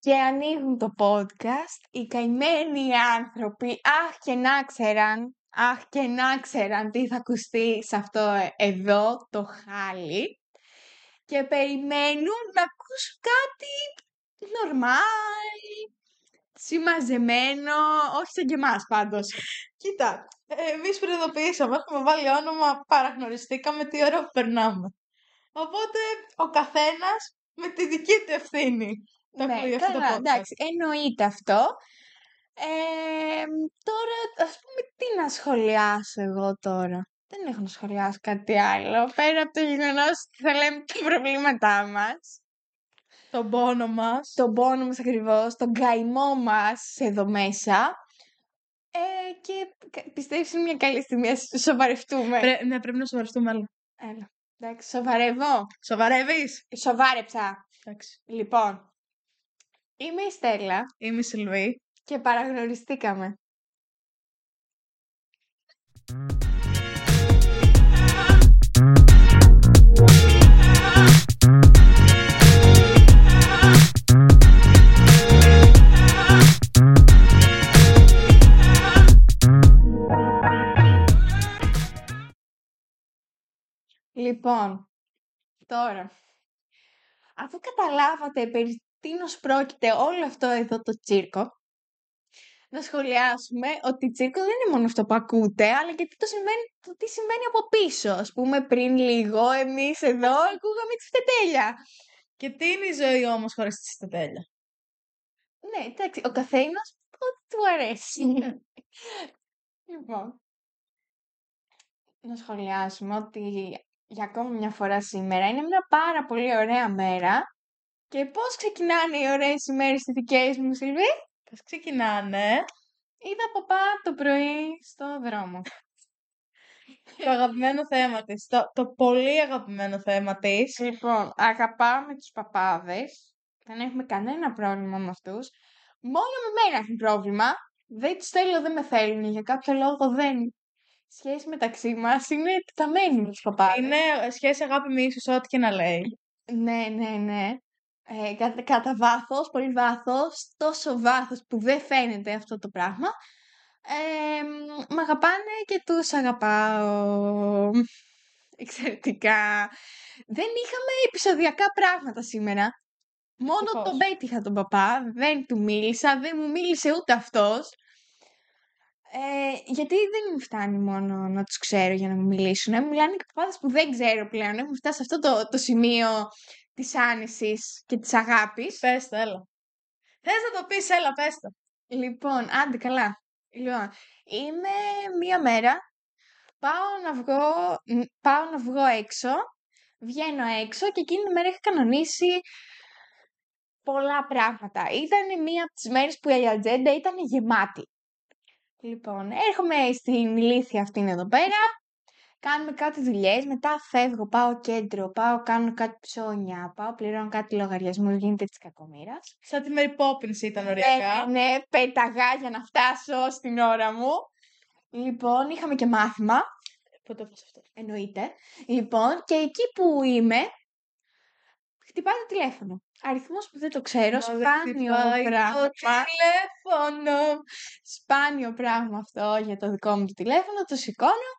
και ανοίγουν το podcast οι καημένοι άνθρωποι, αχ και να ξέραν, αχ και να ξέραν τι θα ακουστεί σε αυτό ε, εδώ το χάλι και περιμένουν να ακούσουν κάτι normal, συμμαζεμένο, όχι σαν και εμάς πάντως. Κοίτα, ε, εμείς προειδοποιήσαμε, έχουμε βάλει όνομα, παραγνωριστήκαμε τι ώρα που περνάμε. Οπότε ο καθένας με τη δική του ευθύνη το ναι, ακούει αυτό το καλά, podcast. εντάξει, εννοείται αυτό. Ε, τώρα, ας πούμε, τι να σχολιάσω εγώ τώρα. Δεν έχω να σχολιάσω κάτι άλλο, πέρα από το γεγονός ότι θα λέμε τα προβλήματά μας. Τον πόνο μας. τον πόνο μας ακριβώς, τον καημό μας εδώ μέσα. Ε, και κα- πιστεύεις είναι μια καλή στιγμή να σ- σοβαρευτούμε. Πρέ- ναι, πρέπει να σοβαρευτούμε, αλλά. Έλα. Εντάξει, σοβαρεύω. Σοβαρεύεις; Σοβάρεψα. Εντάξει. Λοιπόν, είμαι η Στέλλα Είμαι η Σιλβή. και παραγνωριστήκαμε. Λοιπόν, τώρα, αφού καταλάβατε περί τίνος πρόκειται όλο αυτό εδώ το τσίρκο, να σχολιάσουμε ότι τσίρκο δεν είναι μόνο αυτό που ακούτε, αλλά και τι, το συμβαίνει, το τι συμβαίνει από πίσω. Ας πούμε, πριν λίγο, εμείς εδώ ακούγαμε τις φετέλια. Και τι είναι η ζωή όμως χωρίς τη στετέλια; Ναι, εντάξει, ο καθένας ό,τι του αρέσει. λοιπόν, να σχολιάσουμε ότι για ακόμα μια φορά σήμερα είναι μια πάρα πολύ ωραία μέρα και πώς ξεκινάνε οι ωραίες ημέρες στις δικές μου, Σιλβί; Πώς ξεκινάνε; Είδα παπά το πρωί στο δρόμο. το αγαπημένο θέμα της. Το, το πολύ αγαπημένο θέμα της. Λοιπόν, αγαπάμε τους παπάδες. Δεν έχουμε κανένα πρόβλημα με αυτούς. Μόνο με μένα έχουν πρόβλημα. Δεν τους θέλω, δεν με θέλουν. Για κάποιο λόγο δεν. Η σχέση μεταξύ μας είναι τεταμένη με τους παπάδες. Είναι σχέση αγάπη μίσους, ό,τι και να λέει. Ναι, ναι, ναι. Ε, κατά, κατά βάθος, πολύ βάθος, τόσο βάθος που δεν φαίνεται αυτό το πράγμα. Ε, μ, μ' αγαπάνε και τους αγαπάω. Εξαιρετικά. Δεν είχαμε επεισοδιακά πράγματα σήμερα. Μόνο Ευτυχώς. τον πέτυχα τον παπά, δεν του μίλησα, δεν μου μίλησε ούτε αυτός. Ε, γιατί δεν μου φτάνει μόνο να τους ξέρω για να μου μιλήσουν. Μου μιλάνε και παπάδες που δεν ξέρω πλέον. Έχουμε φτάσει σε αυτό το, το σημείο της άνεσης και της αγάπης. Πες το, έλα. Θες να το πεις, έλα, πες το. Λοιπόν, άντε καλά. Λοιπόν, είμαι μία μέρα, πάω να βγω, ν- πάω να βγω έξω, βγαίνω έξω και εκείνη τη μέρα είχα κανονίσει πολλά πράγματα. Ήταν μία από τις μέρες που η ατζέντα ήταν γεμάτη. Λοιπόν, έρχομαι στην ηλίθεια αυτήν εδώ πέρα, κάνουμε κάτι δουλειές, μετά φεύγω, πάω κέντρο, πάω κάνω κάτι ψώνια, πάω πληρώνω κάτι λογαριασμούς, γίνεται της κακομήρας. Σαν τη Mary Poppins ήταν Ναι, ωριακά. ναι, ναι, πέταγα για να φτάσω στην ώρα μου. Λοιπόν, είχαμε και μάθημα, Πού το είπες αυτό; εννοείται. Λοιπόν, και εκεί που είμαι, χτυπάει το τηλέφωνο. Αριθμός που δεν το ξέρω, Μα δεν σπάνιο χτυπάει πράγμα. Το τηλέφωνο. Σπάνιο πράγμα αυτό για το δικό μου το τηλέφωνο, το σηκώνω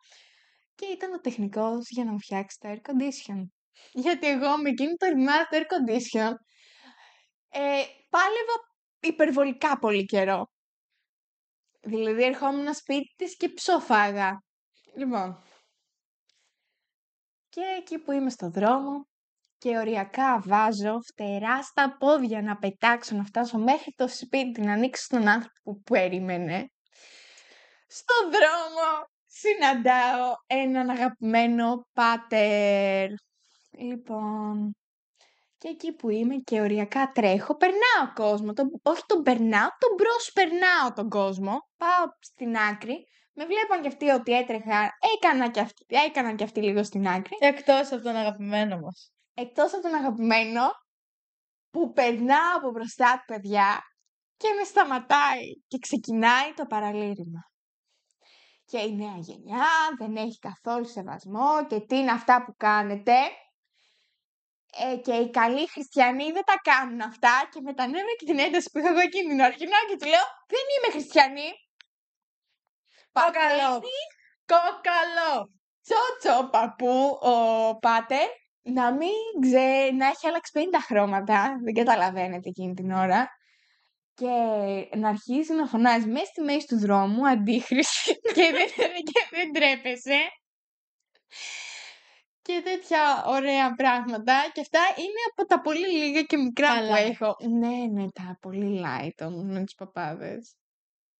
και ήταν ο τεχνικός για να μου φτιάξει το air condition. Γιατί εγώ με εκείνο το remote air condition ε, πάλευα υπερβολικά πολύ καιρό. Δηλαδή ερχόμουν σπίτι της και ψόφαγα. Λοιπόν. Και εκεί που είμαι στο δρόμο και οριακά βάζω φτερά στα πόδια να πετάξω, να φτάσω μέχρι το σπίτι, να ανοίξω τον άνθρωπο που περίμενε. Στο δρόμο συναντάω έναν αγαπημένο πάτερ. Λοιπόν, και εκεί που είμαι και οριακά τρέχω, περνάω κόσμο. Τον, όχι τον περνάω, τον προσπερνάω τον κόσμο. Πάω στην άκρη. Με βλέπαν και αυτοί ότι έτρεχα. Έκανα και αυτοί, έκανα και αυτοί λίγο στην άκρη. Εκτός από τον αγαπημένο μας. Εκτός από τον αγαπημένο που περνάω από μπροστά του παιδιά και με σταματάει και ξεκινάει το παραλήρημα. Και η νέα γενιά δεν έχει καθόλου σεβασμό και τι είναι αυτά που κάνετε. Ε, και οι καλοί χριστιανοί δεν τα κάνουν αυτά και με τα νεύρα και την ένταση που είχα εγώ εκείνη την ώρα γυρνάω και του λέω δεν είμαι χριστιανή. Κόκαλο. Κόκαλο. Τσότσο παππού ο πάτερ να μην ξέ, να έχει αλλάξει 50 χρώματα, δεν καταλαβαίνετε εκείνη την ώρα και να αρχίζει να φωνάζει μέσα στη μέση του δρόμου αντίχρηση και δεν, και δεν τρέπεσαι και τέτοια ωραία πράγματα και αυτά είναι από τα πολύ λίγα και μικρά που Καλά. έχω. Ναι, ναι, τα πολύ light όμως με τους παπάδες.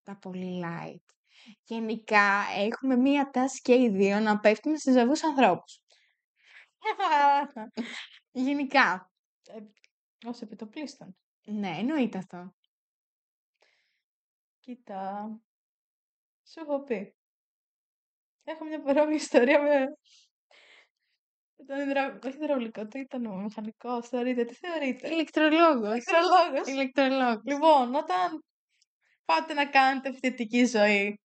Τα πολύ light. Γενικά έχουμε μία τάση και οι δύο να πέφτουμε σε ζαβούς ανθρώπους. Γενικά. Ως επιτοπλίστων. Ναι, εννοείται αυτό. Κοίτα. Σου έχω πει. Έχω μια παρόμοια ιστορία με... με τον υδρα... Όχι υδραυλικό, τι ήταν ο μηχανικός, θεωρείτε, τι θεωρείτε. Ηλεκτρολόγος. Ηλεκτρολόγος. Ηλεκτρολόγος. Λοιπόν, όταν πάτε να κάνετε φοιτητική ζωή,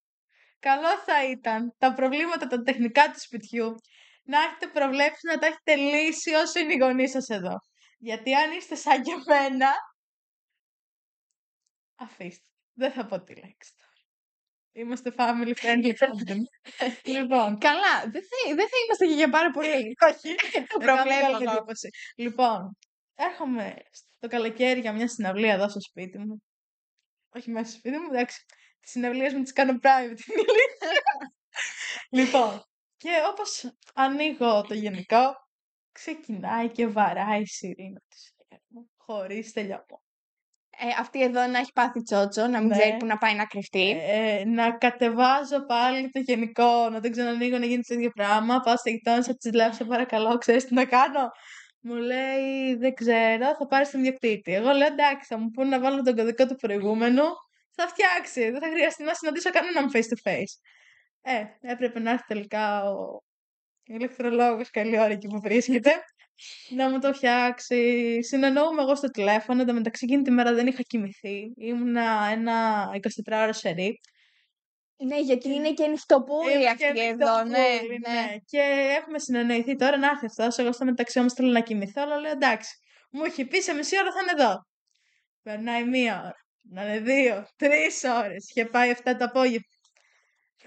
καλό θα ήταν τα προβλήματα τα τεχνικά του σπιτιού να έχετε προβλέψει να τα έχετε λύσει όσο είναι οι γονείς σας εδώ. Γιατί αν είστε σαν και εμένα, αφήστε. Δεν θα πω τη λέξη τώρα. Είμαστε family friendly content. λοιπόν, Καλά, δεν θα, δεν θα είμαστε και για πάρα πολύ. όχι. Το Δεν κάνω προβλέπω καλή εγώ. εντύπωση. Λοιπόν, έρχομαι το καλοκαίρι για μια συναυλία εδώ στο σπίτι μου. Όχι μέσα στο σπίτι μου, εντάξει. Τις συναυλίες μου τις κάνω private. είναι η αλήθεια. λοιπόν, και όπως ανοίγω το γενικό, ξεκινάει και βαράει η σιρήνα της. Χωρίς τελειωμό. Ε, αυτή εδώ να έχει πάθει τσότσο, να μην Ναι. ξέρει που να πάει να κρυφτεί. Ε, να κατεβάζω πάλι το γενικό, να δεν ξανανοίγω να γίνει το ίδιο πράγμα. Πάω στη γειτόνισσα, της λέω, σε παρακαλώ, ξέρεις τι να κάνω. Μου λέει, δεν ξέρω, θα πάρεις τον ιδιοκτήτη. Εγώ λέω, εντάξει, θα μου πούνε να βάλω τον κωδικό του προηγούμενου. Θα φτιάξει, δεν θα χρειαστεί να συναντήσω κανέναν face to face. Ε, έπρεπε να έρθει τελικά ο ηλεκτρολόγος καλή ώρα εκεί που βρίσκεται να μου το φτιάξει. Συνεννοούμε εγώ στο τηλέφωνο. Εν τω μεταξύ εκείνη τη μέρα δεν είχα κοιμηθεί. Ήμουνα ένα 24ωρο σερί. Ναι, γιατί είναι και νυχτοπούλη Είμαι αυτή και εδώ, ναι, νυχτοπούλη, ναι. Και έχουμε συνεννοηθεί τώρα να έρθει αυτός. Εγώ στο μεταξύ όμως θέλω να κοιμηθώ, αλλά λέω εντάξει. Μου έχει πει σε μισή ώρα θα είναι εδώ. Περνάει μία ώρα. Να είναι δύο, τρεις ώρες. Είχε πάει 7 το απόγευμα.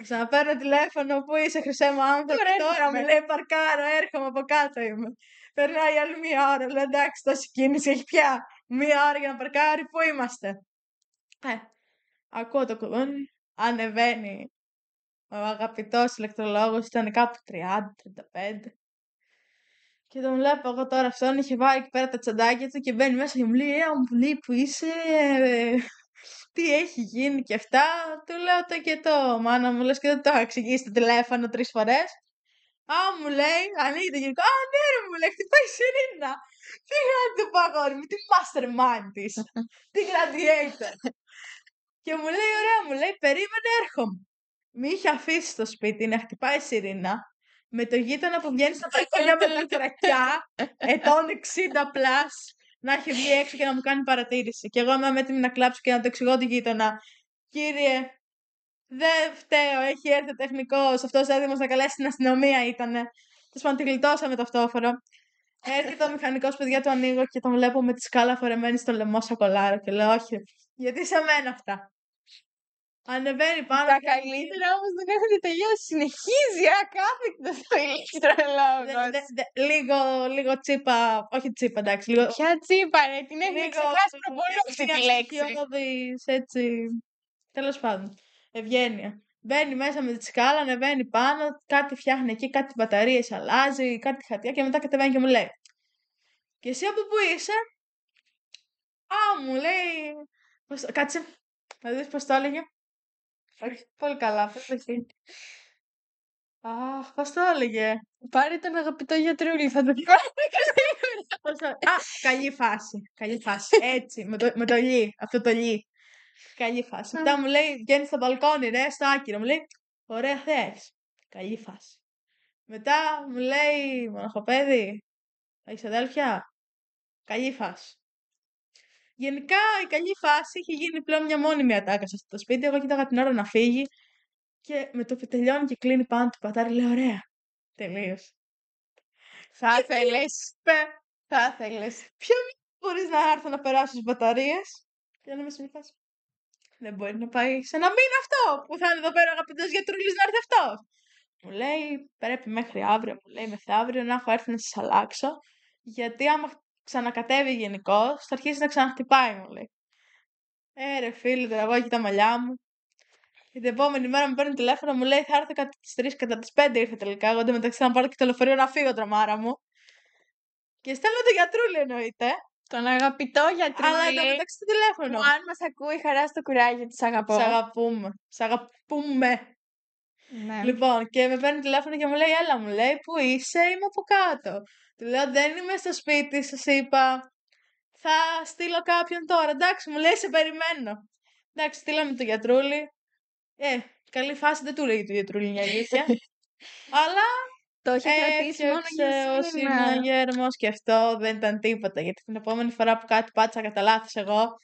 Ξαναπαίρνω τηλέφωνο, πού είσαι χρυσέ μου άνθρωπο. Τώρα Τώρα έρχομαι. μου λέει παρκάρω, έρχομαι από κάτω είμαι. Περνάει άλλη μία ώρα. Λέω εντάξει, τόση κίνηση έχει πια. Μία ώρα για να παρκάρει, πού είμαστε; Ε, ακούω το κουδούνι, ανεβαίνει ο αγαπητός ηλεκτρολόγος, ήταν κάπου 30-35. Και τον βλέπω εγώ τώρα αυτόν, είχε βάλει εκεί πέρα τα τσαντάκια του και μπαίνει μέσα και μου λέει, ε, μου λέει που είσαι, ε, τι έχει γίνει και αυτά. Του λέω το και το, μάνα μου, λες και δεν το έχω εξηγήσει στο τηλέφωνο τρεις φορές. Α, μου λέει, ανοίγει το γενικό. Α, ναι, ρε, μου λέει, χτυπάει η σιρήνα. Τι γράφει το παγόρι μου, τι mastermind της, τι gladiator. και μου λέει, ωραία, μου λέει, περίμενε, έρχομαι. Μη είχε αφήσει στο σπίτι να χτυπάει η σιρήνα με το γείτονα που βγαίνει στα μπαλκόνια με τα κρακιά, ετών 60 plus, να έχει βγει έξω και να μου κάνει παρατήρηση. Και εγώ είμαι έτοιμη να κλάψω και να το εξηγώ του γείτονα. Κύριε, δεν φταίω, έχει έρθει ο τεχνικός. Αυτός έτοιμος να καλέσει την αστυνομία ήταν. Τέλος πάντων, τη γλιτώσαμε το αυτόφορο. Έρχεται ο μηχανικός, παιδιά, το ανοίγω και τον βλέπω με τη σκάλα φορεμένη στο λαιμό σακολάρο. Και λέω, Όχι, ρε, γιατί σε μένα αυτά. Ανεβαίνει πάνω. Τα και- καλύτερα όμως δεν έχουν τελειώσει. Συνεχίζει ακάθεκτα στο Δε- ηλεκτρολόγος. δε- δε- λίγο, λίγο τσίπα, όχι τσίπα, εντάξει, λίγο, Ποια τσίπα ρε, την έχουμε λίγο ξεχάσει προπολού αυτή τη λέξη. στοιχειώδης, έτσι, τέλος πάντων, ευγένεια. Μπαίνει μέσα με τη σκάλα, ανεβαίνει πάνω, κάτι φτιάχνει εκεί, κάτι μπαταρίες αλλάζει, κάτι χαρτιά και μετά κατεβαίνει και μου λέει «Και εσύ από πού είσαι» «Α, μου λέει, πώς, το- κάτσε, να δεις πώς το έλεγε». Όχι, πολύ καλά, πες το εσύ. Αχ, πώς το έλεγε. Πάρε τον αγαπητό γιατρούλη, θα το πω. Πώς το- Α, καλή φάση. Καλή φάση. Έτσι, με το, με το λι. Αυτό το λι. Καλή φάση. Μετά μου λέει, βγαίνεις στο μπαλκόνι, ρε, στο άκυρο. Μου λέει, ωραία θες. Καλή φάση. Μετά μου λέει, μοναχοπέδι, έχεις αδέλφια; Καλή φάση. Γενικά η καλή φάση είχε γίνει πλέον μια μόνιμη ατάκα σε αυτό το σπίτι. Εγώ κοίταγα την ώρα να φύγει και με το που τελειώνει και κλείνει πάνω του πατάρι, λέει, ωραία. Τελείωσε. Θα ήθελες. Είπε, Θα ήθελες. Ποιο μπορείς να έρθω να περάσω τις μπαταρίες; Και να είμαι σε μια φάση. Δεν μπορεί να πάει σε ένα μήνα αυτό που θα είναι εδώ πέρα ο αγαπητός γιατρούλης να έρθει αυτός. Μου λέει πρέπει μέχρι αύριο, μου λέει μεθαύριο να έχω έρθει να σας αλλάξω. Γιατί άμα ξανακατέβει γενικώς, θα αρχίσει να ξαναχτυπάει, μου λέει. Ε, ρε φίλε, τώρα εγώ εκεί τα μαλλιά μου. Και την επόμενη μέρα μου παίρνει τηλέφωνο, μου λέει θα έρθω κατά τις 3 κατά τις 5 ήρθε τελικά. Εγώ εντωμεταξύ να πάρω και το λεωφορείο να φύγω, τρομάρα μου. Και στέλνω το γιατρούλη εννοείται. Τον αγαπητό γιατρούλη. Αλλά εντωμεταξύ το τηλέφωνο. Που αν μας ακούει χαρά στο κουράγιο της αγαπώ. Σ' αγαπούμε. Σ' αγαπούμε. Ναι. Λοιπόν, και με παίρνει τηλέφωνο και μου λέει, έλα μου λέει, πού είσαι, είμαι από κάτω. Του λέω, δεν είμαι στο σπίτι, σας είπα. Θα στείλω κάποιον τώρα. Εντάξει, μου λέει, σε περιμένω. Εντάξει, στείλαμε το γιατρούλη. Ε, καλή φάση δεν του λέει το γιατρούλη, είναι η αλήθεια. Αλλά Το έχει κρατήσει μόνο έφτιαξε ο για σήμερα. συναγερμός και αυτό δεν ήταν τίποτα. Γιατί την επόμενη φορά που κάτι πάτησα κατά λάθος εγώ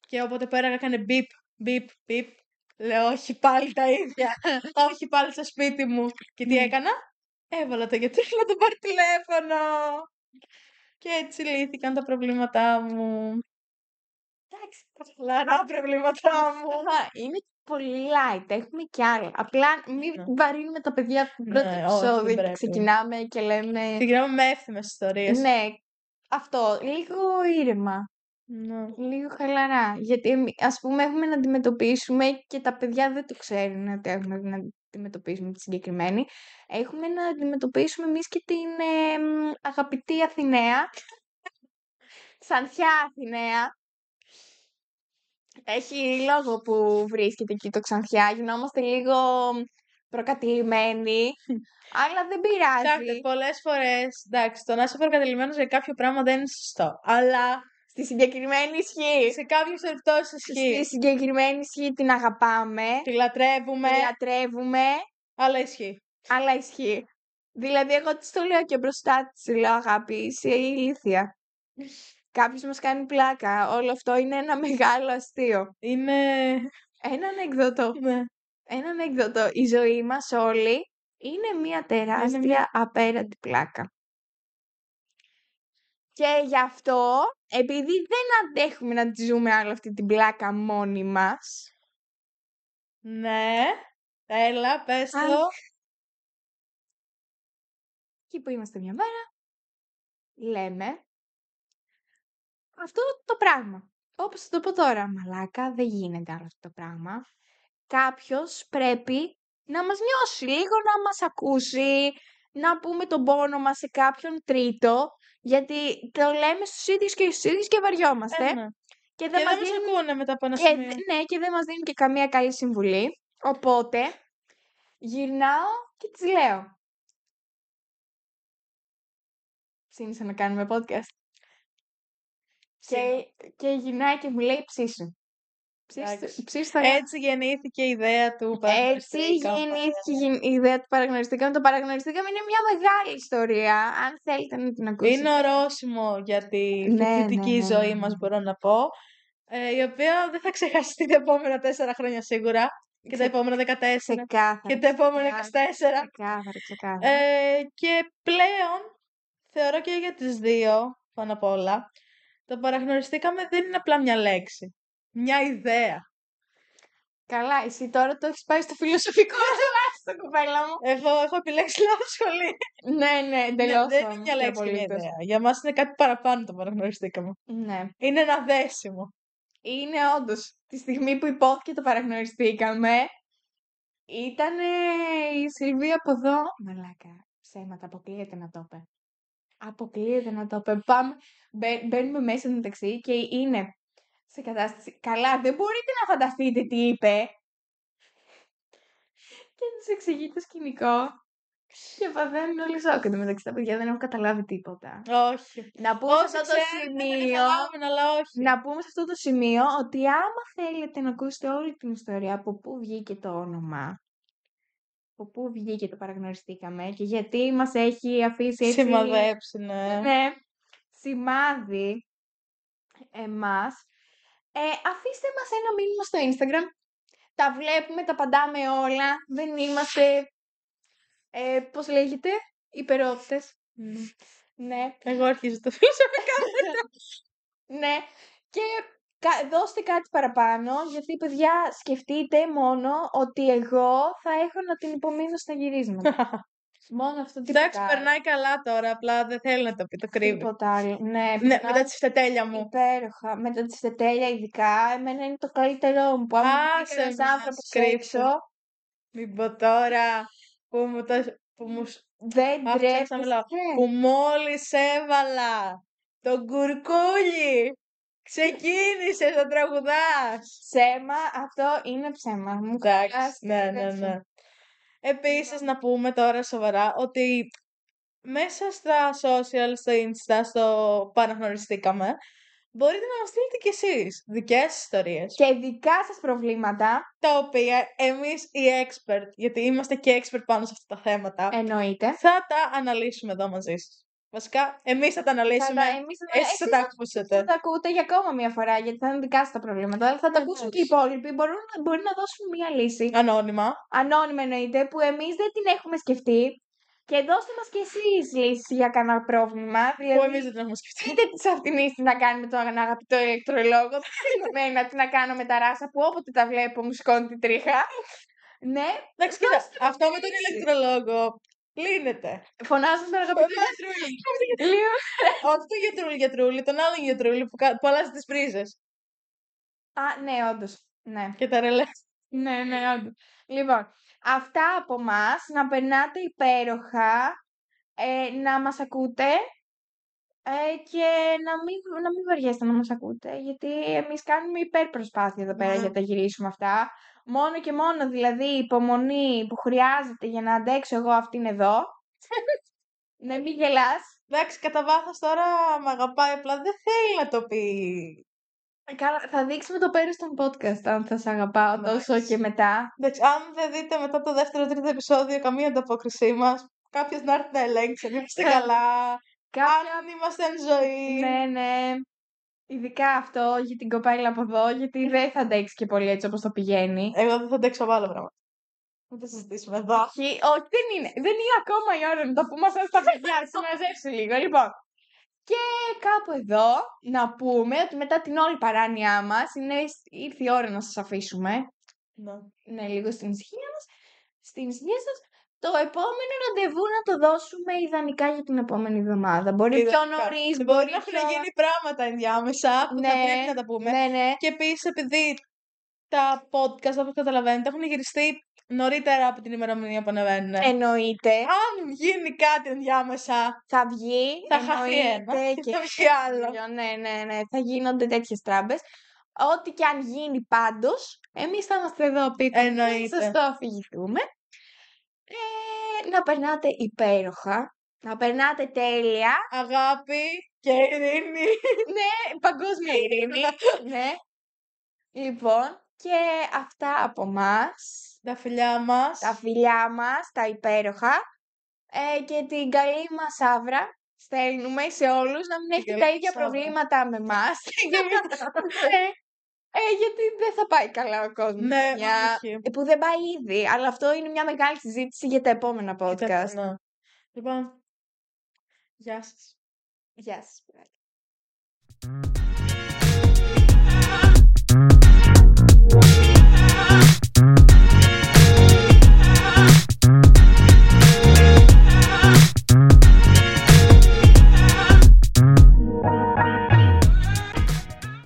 και όποτε πέραγα έκανε μπιπ, μπιπ, μπιπ. Λέω όχι πάλι τα ίδια. όχι πάλι στο σπίτι μου. Και τι Μμ. έκανα; Έβαλα το γιατρό να τον πάρει τηλέφωνο. Και έτσι λύθηκαν τα προβλήματά μου. Εντάξει, τα χαλαρά προβλήματά μου. Καλά, είναι πολύ light. Έχουμε κι άλλα. Απλά μην Ναι. βαρύνουμε τα παιδιά από το πρώτο Ναι, όχι, δεν επεισόδιο και πρέπει. ξεκινάμε και λέμε. Συγκρινάμε με εύθυμες ιστορίες. Ναι, αυτό. Λίγο ήρεμα. Ναι. Λίγο χαλαρά. Γιατί εμεί- ας πούμε έχουμε να αντιμετωπίσουμε και τα παιδιά δεν το ξέρουν ότι έχουμε να αντιμετωπίσουμε τη συγκεκριμένη. Έχουμε να αντιμετωπίσουμε εμείς και την ε, μ, αγαπητή Αθηναία. Ξανθιά Αθηναία. Έχει λόγο που βρίσκεται εκεί το Ξανθιά. Γινόμαστε λίγο προκατηλημένοι. αλλά δεν Κοιτάξτε, πειράζει. πολλές φορές, εντάξει, το να είσαι προκατελημένο για κάποιο πράγμα δεν είναι σωστό. Αλλά Στη συγκεκριμένη ισχύει. σε κάποιες περιπτώσεις Στη ισχύει. συγκεκριμένη ισχύει την αγαπάμε. Τη λατρεύουμε, Τη λατρεύουμε. αλλά ισχύει. Αλλά ισχύει. Δηλαδή, εγώ της το λέω και μπροστά της, λέω αγάπη, είσαι ηλίθια. Κάποιος μας κάνει πλάκα. Όλο αυτό είναι ένα μεγάλο αστείο. Είναι. Ένα ανεκδότο. Ναι. Ένα ανεκδότο. Η ζωή μας όλη είναι μια τεράστια μια- απέραντη πλάκα. Και γι' αυτό, επειδή δεν αντέχουμε να τη ζούμε άλλο αυτή την πλάκα μόνοι μας, Ναι. Έλα, πες το. Αχ. εκεί που είμαστε μια μέρα, λέμε αυτό το πράγμα. Όπως θα το πω τώρα, μαλάκα, δεν γίνεται άλλο αυτό το πράγμα. Κάποιος πρέπει να μας νιώσει λίγο, να μας ακούσει, να πούμε τον πόνο μας σε κάποιον τρίτο, γιατί το λέμε στους ίδιους και στους ίδιους και βαριόμαστε. Ε, ναι. Και Και δεν δεν μας μας δίνουν ακούνε μετά από ένα και, σημείο. δε- ναι, και δεν μας δίνουν και καμία καλή συμβουλή. Οπότε, γυρνάω και της λέω. Ψήνισα να κάνουμε podcast. Και, και γυρνάει και μου λέει ψήσου. Ψήσου, Εντάξει. ψήσου θα Έτσι γεννήθηκε η ιδέα του έτσι παραγνωριστικά. γεννήθηκε η η ιδέα του παραγνωριστήκαμε. Το παραγνωριστήκαμε είναι μια μεγάλη ιστορία. Αν θέλετε να την ακούσετε. Είναι ορόσημο για τη Ναι, ναι, φοιτητική ναι, ζωή ναι, μας, ναι. μπορώ να πω. Ε, η οποία δεν θα ξεχαστεί τα επόμενα τέσσερα χρόνια σίγουρα. Και τα Ξε- επόμενα 14. Ξεκάθαρα. Και τα επόμενα 24. Ξεκάθαρα, ξεκάθαρα. Ε, και πλέον θεωρώ και για τις δύο, πάνω απ' όλα, το παραγνωριστήκαμε δεν είναι απλά μια λέξη. Μια ιδέα. Καλά, εσύ τώρα το έχεις πάει στο φιλοσοφικό τουλάχιστον, κοπέλα μου. Εγώ έχω επιλέξει λάθος σχολή. Ναι, ναι, Ναι, εντελώς δεν είναι όμως, μια και λέξη και μια απολύτως. ιδέα. Για μας είναι κάτι παραπάνω το παραγνωριστήκαμε. Ναι. Είναι ένα δέσιμο. Είναι όντως τη στιγμή που υπόθηκε το παραγνωριστήκαμε. Ήταν η Σιλβία από εδώ. Μαλάκα. Ψέματα. Αποκλείεται να το είπε. Αποκλείεται να το είπε. Πάμε. μπαι- Μπαίνουμε μέσα μεταξύ και είναι σε κατάσταση. Καλά, δεν μπορείτε να φανταστείτε τι είπε. Και του εξηγεί το σκηνικό. Και παθαίνουν όλοι σοκ. Εν τω μεταξύ τα παιδιά δεν έχουν καταλάβει τίποτα. Όχι. Να πούμε σε Όσοι αυτό το ξέρουν δεν σημείο. καταλάβουν, αλλά όχι. Να πούμε σε αυτό το σημείο ότι άμα θέλετε να ακούσετε όλη την ιστορία από πού βγήκε το όνομα, από πού βγήκε το παραγνωριστήκαμε και γιατί μας έχει αφήσει έτσι... Σημαδέψει, ναι. Ναι, σημάδι εμάς. Ε, αφήστε μας ένα μήνυμα στο Instagram. Τα βλέπουμε, τα απαντάμε όλα. Δεν είμαστε, ε, πώς λέγεται, υπερόπτες. Μμ. Ναι, Εγώ αρχίζω το φιλοσοφικά. ναι. Και κα- δώστε κάτι παραπάνω, γιατί παιδιά σκεφτείτε μόνο ότι εγώ θα έχω να την υπομείνω στα γυρίσματα. μόνο αυτό τίποτα Εντάξει, άλλο. περνάει καλά τώρα, απλά δεν θέλει να το πει, το κρύβει. Τίποτα άλλο. Ναι, Ναι, περνάει μετά τη φτετέλια μου. υπέροχα. Μετά της στετέλια ειδικά, εμένα είναι το καλύτερό μου. Που άμα Άσε είναι ένας μας, άνθρωπος κρύψου. έξω, Μην πω τώρα που μου το... Που μου... σ- δεν Αχ, ξέχασα να μιλάω. τρέπεσαι. Που μόλις έβαλα τον κουρκούλι. Ξεκίνησες να τραγουδάς. Ψέμα, αυτό είναι ψέμα. Μου Εντάξει, κολλάς ναι, ναι, τέτοιο. ναι. Επίσης να πούμε τώρα σοβαρά ότι μέσα στα social, στο insta, στο παραγνωριστήκαμε, μπορείτε να μας στείλετε κι εσείς δικές σας ιστορίες. Και δικά σας προβλήματα, Τα οποία εμείς οι expert, γιατί είμαστε και expert πάνω σε αυτά τα θέματα, εννοείται. θα τα αναλύσουμε εδώ μαζί σας. Βασικά, εμείς θα τα Θα αναλύσουμε, τα, εμείς θα, εσείς θα τα ακούσετε. θα τα ακούτε για ακόμα μια φορά, γιατί θα είναι δικά σας τα προβλήματα. Αλλά θα τα ακούσουν και οι Εντάξει. υπόλοιποι. Μπορούν, να- μπορεί να δώσουν μια λύση. Ανώνυμα. Ανώνυμα εννοείται, που εμείς δεν την έχουμε σκεφτεί. Και δώστε μας και εσείς λύσεις για κανένα πρόβλημα. Που Δηλαδή, εμείς δεν την έχουμε σκεφτεί. είτε τη αυτινής τι να κάνει με τον αγαπητό ηλεκτρολόγο, δεν είναι εμένα τι να κάνω με τα ράσα που όποτε τα βλέπω μου σηκώνει την τρίχα. Ναι, Εντάξει, κοίτα, δώστε μας αυτό με τον λύση. ηλεκτρολόγο λύνεται. Φωνάζουν τον αγαπητό γιατρούλη. Λίγο. Όχι τον γιατρούλη γιατρούλη, τον άλλον γιατρούλη που, κα- που αλλάζει τις πρίζες Α, ναι, όντως. Ναι. και τα ρελέ. Ναι, ναι, όντως. Λοιπόν, αυτά από μας. Να περνάτε υπέροχα. Ε, να μας ακούτε. Ε, και να μην, να μην βαριέστε να μας ακούτε, γιατί εμείς κάνουμε υπερπροσπάθεια εδώ πέρα Ναι. για να τα γυρίσουμε αυτά. Μόνο και μόνο δηλαδή η υπομονή που χρειάζεται για να αντέξω εγώ αυτήν εδώ. ναι, μην γελάς. Εντάξει, κατά βάθος τώρα με αγαπάει, απλά δεν θέλει να το πει. Ε, Καλά, θα δείξουμε το πέρας των podcast αν θα σε αγαπάω τόσο Εντάξει. και μετά. Εντάξει, αν δεν δείτε μετά το δεύτερο τρίτο επεισόδιο καμία ανταπόκρισή μας, κάποιος να έρθει να ελέγξει, αν είμαστε καλά, Κάποια... αν είμαστε εν ζωή. Ναι, ναι. Ειδικά αυτό για την κοπέλα από εδώ, γιατί δεν θα αντέξει και πολύ έτσι όπως το πηγαίνει. Εγώ δεν θα αντέξω από άλλα πράγματα. Μην τα συζητήσουμε εδώ. Όχι, όχι, δεν είναι. Δεν είναι ακόμα η ώρα να τα πούμε αυτά στα παιδιά. Συμμαζέψου λίγο. Λοιπόν, και κάπου εδώ να πούμε ότι μετά την όλη παράνοιά μας είναι, ήρθε η ώρα να σας αφήσουμε. Ναι. Ναι, λίγο στην ησυχία μας. Στην ησυχία σας. Το επόμενο ραντεβού να το δώσουμε ιδανικά για την επόμενη εβδομάδα. Μπορεί πιο Ιδανικά. νωρίς, Μπορεί μπορεί να έχουν πιο... γίνει πράγματα ενδιάμεσα που θα Ναι, πρέπει να τα πούμε. Ναι, ναι. Και επίσης, επειδή τα podcast, όπως καταλαβαίνετε, έχουν γυριστεί νωρίτερα από την ημερομηνία που ανεβαίνουν. Εννοείται. Αν γίνει κάτι ενδιάμεσα, Θα βγει, θα χαθεί ένα εννοείται και θα βγει άλλο. άλλο. Ναι, ναι, ναι. Θα γίνονται τέτοιες τράμπες. Ό,τι και αν γίνει πάντως, εμείς θα είμαστε εδώ πίσω. Να Εννοείται. σας το αφηγηθούμε. Ε, να περνάτε υπέροχα. Να περνάτε τέλεια. Αγάπη και ειρήνη. ναι, παγκόσμια ειρήνη. ναι. Λοιπόν, και αυτά από μας. Τα φιλιά μας. Τα φιλιά μας, τα υπέροχα. Ε, και την καλή μας άβρα στέλνουμε σε όλους να μην Την έχετε καλή τα μας ίδια άβρα. προβλήματα με εμάς. Ε, γιατί δεν θα πάει καλά ο κόσμος. Ναι, μια... Ε, που δεν πάει ήδη. Αλλά αυτό είναι μια μεγάλη συζήτηση για τα επόμενα podcast. Ναι. Λοιπόν, γεια σας. Γεια σας.